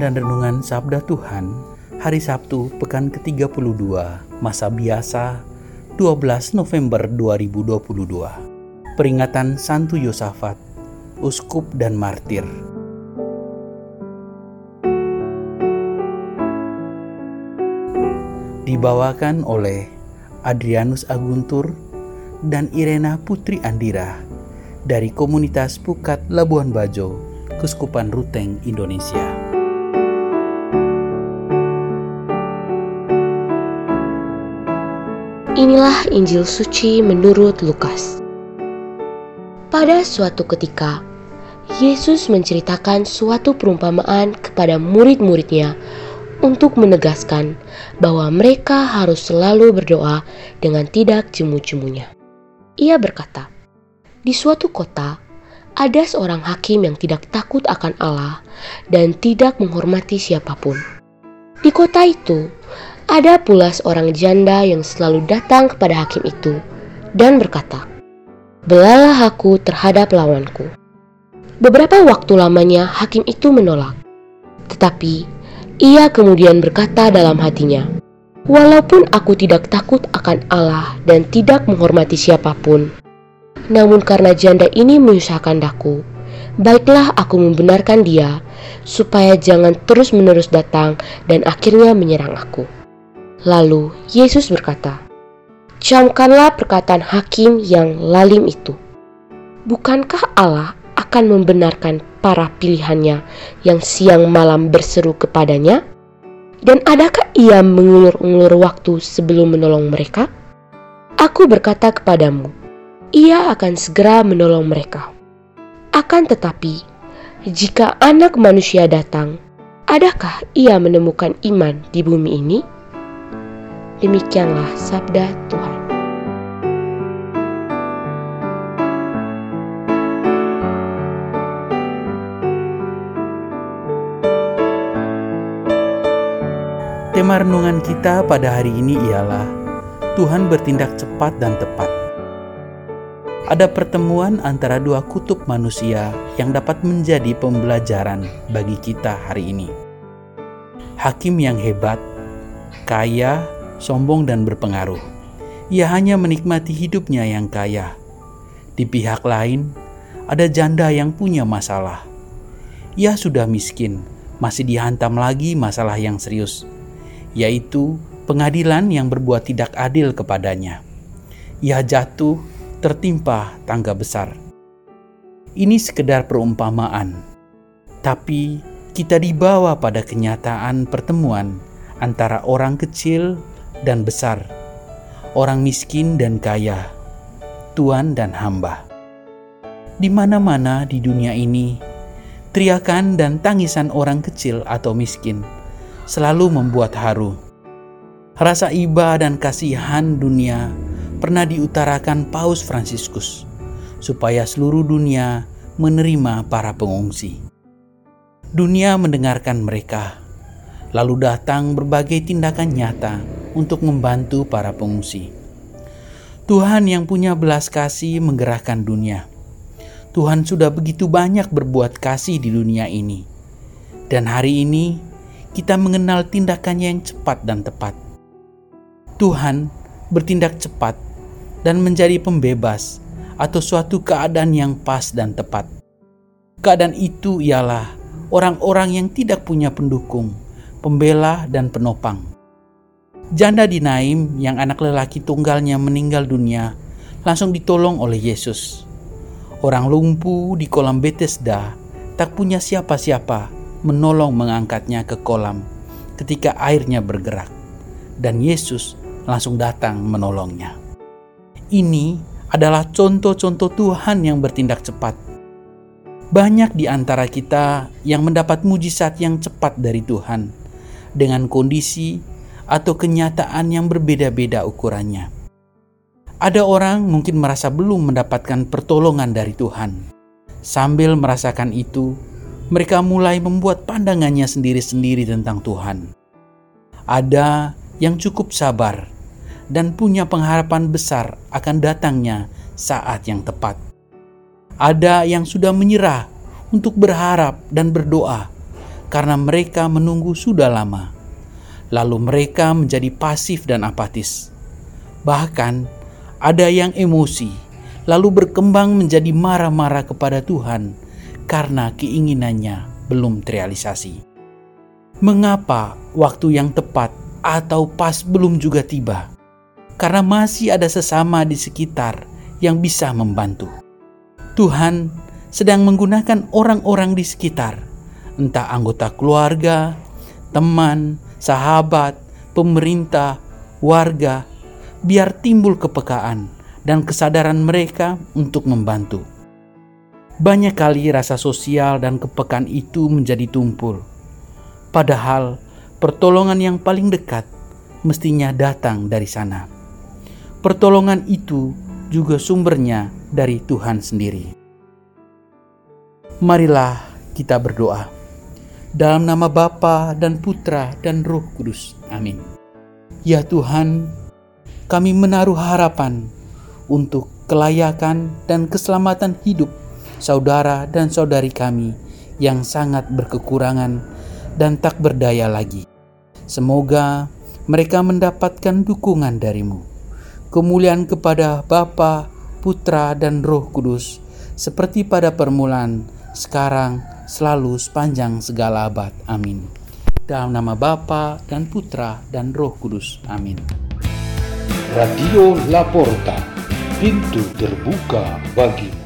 Dan renungan Sabda Tuhan hari Sabtu pekan ke-32 masa biasa 12 November 2022. Peringatan Santu Yosafat, Uskup dan Martir. Dibawakan oleh Adrianus Aguntur dan Irena Putri Andira dari komunitas Pukat Labuan Bajo, Kuskupan Ruteng, Indonesia. Inilah Injil suci menurut Lukas. Pada suatu ketika, Yesus menceritakan suatu perumpamaan kepada murid-muridnya untuk menegaskan bahwa mereka harus selalu berdoa dengan tidak jemu-jemunya. Ia berkata, "Di suatu kota ada seorang hakim yang tidak takut akan Allah dan tidak menghormati siapa pun. Di kota itu ada pula seorang janda yang selalu datang kepada hakim itu dan berkata, "Belalah aku terhadap lawanku." Beberapa waktu lamanya hakim itu menolak. Tetapi ia kemudian berkata dalam hatinya, "Walaupun aku tidak takut akan Allah dan tidak menghormati siapa pun, namun karena janda ini menyusahkan daku, baiklah aku membenarkan dia supaya jangan terus-menerus datang dan akhirnya menyerang aku." Lalu Yesus berkata, "Camkanlah perkataan hakim yang lalim itu. Bukankah Allah akan membenarkan para pilihannya yang siang malam berseru kepadanya? Dan adakah ia mengulur-ulur waktu sebelum menolong mereka? Aku berkata kepadamu, ia akan segera menolong mereka. Akan tetapi, jika anak manusia datang, adakah ia menemukan iman di bumi ini?" Demikianlah sabda Tuhan. Tema renungan kita pada hari ini ialah Tuhan bertindak cepat dan tepat. Ada pertemuan antara dua kutub manusia yang dapat menjadi pembelajaran bagi kita hari ini. Hakim yang hebat, kaya, sombong dan berpengaruh. Ia hanya menikmati hidupnya yang kaya. Di pihak lain, ada janda yang punya masalah. Ia sudah miskin, masih dihantam lagi masalah yang serius, yaitu pengadilan yang berbuat tidak adil kepadanya. Ia jatuh tertimpa tangga besar. Ini sekedar perumpamaan, tapi kita dibawa pada kenyataan pertemuan antara orang kecil dan besar, orang miskin dan kaya, tuan dan hamba. Di mana-mana di dunia ini, teriakan dan tangisan orang kecil atau miskin selalu membuat haru. Rasa iba dan kasihan dunia pernah diutarakan Paus Fransiskus supaya seluruh dunia menerima para pengungsi. Dunia mendengarkan mereka, lalu datang berbagai tindakan nyata untuk membantu para pengungsi. Tuhan yang punya belas kasih menggerakkan dunia. Tuhan sudah begitu banyak berbuat kasih di dunia ini. Dan hari ini kita mengenal tindakannya yang cepat dan tepat. Tuhan bertindak cepat dan menjadi pembebas atau suatu keadaan yang pas dan tepat. Keadaan itu ialah orang-orang yang tidak punya pendukung, pembela, dan penopang. Janda di Naim yang anak lelaki tunggalnya meninggal dunia langsung ditolong oleh Yesus. Orang lumpuh di kolam Bethesda tak punya siapa-siapa menolong mengangkatnya ke kolam ketika airnya bergerak. Dan Yesus langsung datang menolongnya. Ini adalah contoh-contoh Tuhan yang bertindak cepat. Banyak di antara kita yang mendapat mujizat yang cepat dari Tuhan dengan kondisi atau kenyataan yang berbeda-beda ukurannya. Ada orang mungkin merasa belum mendapatkan pertolongan dari Tuhan. Sambil merasakan itu, mereka mulai membuat pandangannya sendiri-sendiri tentang Tuhan. Ada yang cukup sabar dan punya pengharapan besar akan datangnya saat yang tepat. Ada yang sudah menyerah untuk berharap dan berdoa karena mereka menunggu sudah lama. Lalu mereka menjadi pasif dan apatis. Bahkan ada yang emosi, lalu berkembang menjadi marah-marah kepada Tuhan karena keinginannya belum terrealisasi. Mengapa waktu yang tepat atau pas belum juga tiba? Karena masih ada sesama di sekitar yang bisa membantu. Tuhan sedang menggunakan orang-orang di sekitar, entah anggota keluarga, teman, sahabat, pemerintah, warga, biar timbul kepekaan dan kesadaran mereka untuk membantu. Banyak kali rasa sosial dan kepekaan itu menjadi tumpul. Padahal pertolongan yang paling dekat mestinya datang dari sana. Pertolongan itu juga sumbernya dari Tuhan sendiri. Marilah kita berdoa. Dalam nama Bapa dan Putra dan Roh Kudus. Amin. Ya Tuhan, kami menaruh harapan untuk kelayakan dan keselamatan hidup saudara dan saudari kami yang sangat berkekurangan dan tak berdaya lagi. Semoga mereka mendapatkan dukungan darimu. Kemuliaan kepada Bapa, Putra, dan Roh Kudus, seperti pada permulaan, sekarang, selalu sepanjang segala abad. Amin. Dalam nama Bapa dan Putra dan Roh Kudus. Amin. Radio Laporta, pintu terbuka bagi